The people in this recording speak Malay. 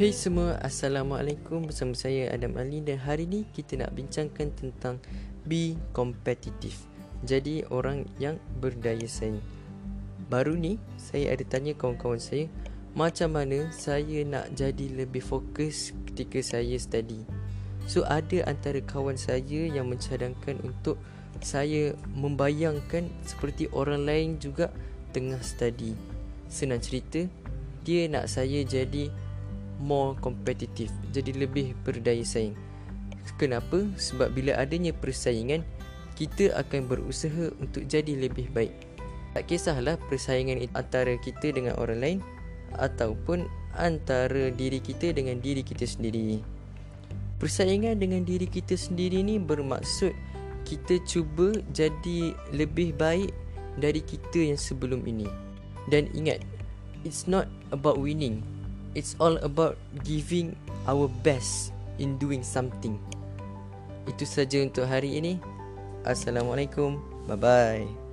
Hey semua, Assalamualaikum. Bersama saya Adam Ali Dan hari ni kita nak bincangkan tentang Be competitive. Jadi orang yang berdaya saing. Baru ni saya ada tanya kawan-kawan saya Macam mana saya nak jadi lebih fokus ketika saya study? So ada antara kawan saya yang mencadangkan untuk Saya membayangkan seperti orang lain juga tengah study. Senang cerita Dia nak saya jadi more competitive jadi lebih berdaya saing. Kenapa? Sebab bila adanya persaingan kita akan berusaha untuk jadi lebih baik. Tak kisahlah persaingan antara kita dengan orang lain ataupun antara diri kita dengan diri kita sendiri. Persaingan dengan diri kita sendiri ni bermaksud kita cuba jadi lebih baik dari kita yang sebelum ini. Dan ingat it's not about winning it's all about giving our best in doing something. Itu saja untuk hari ini. Assalamualaikum. Bye bye.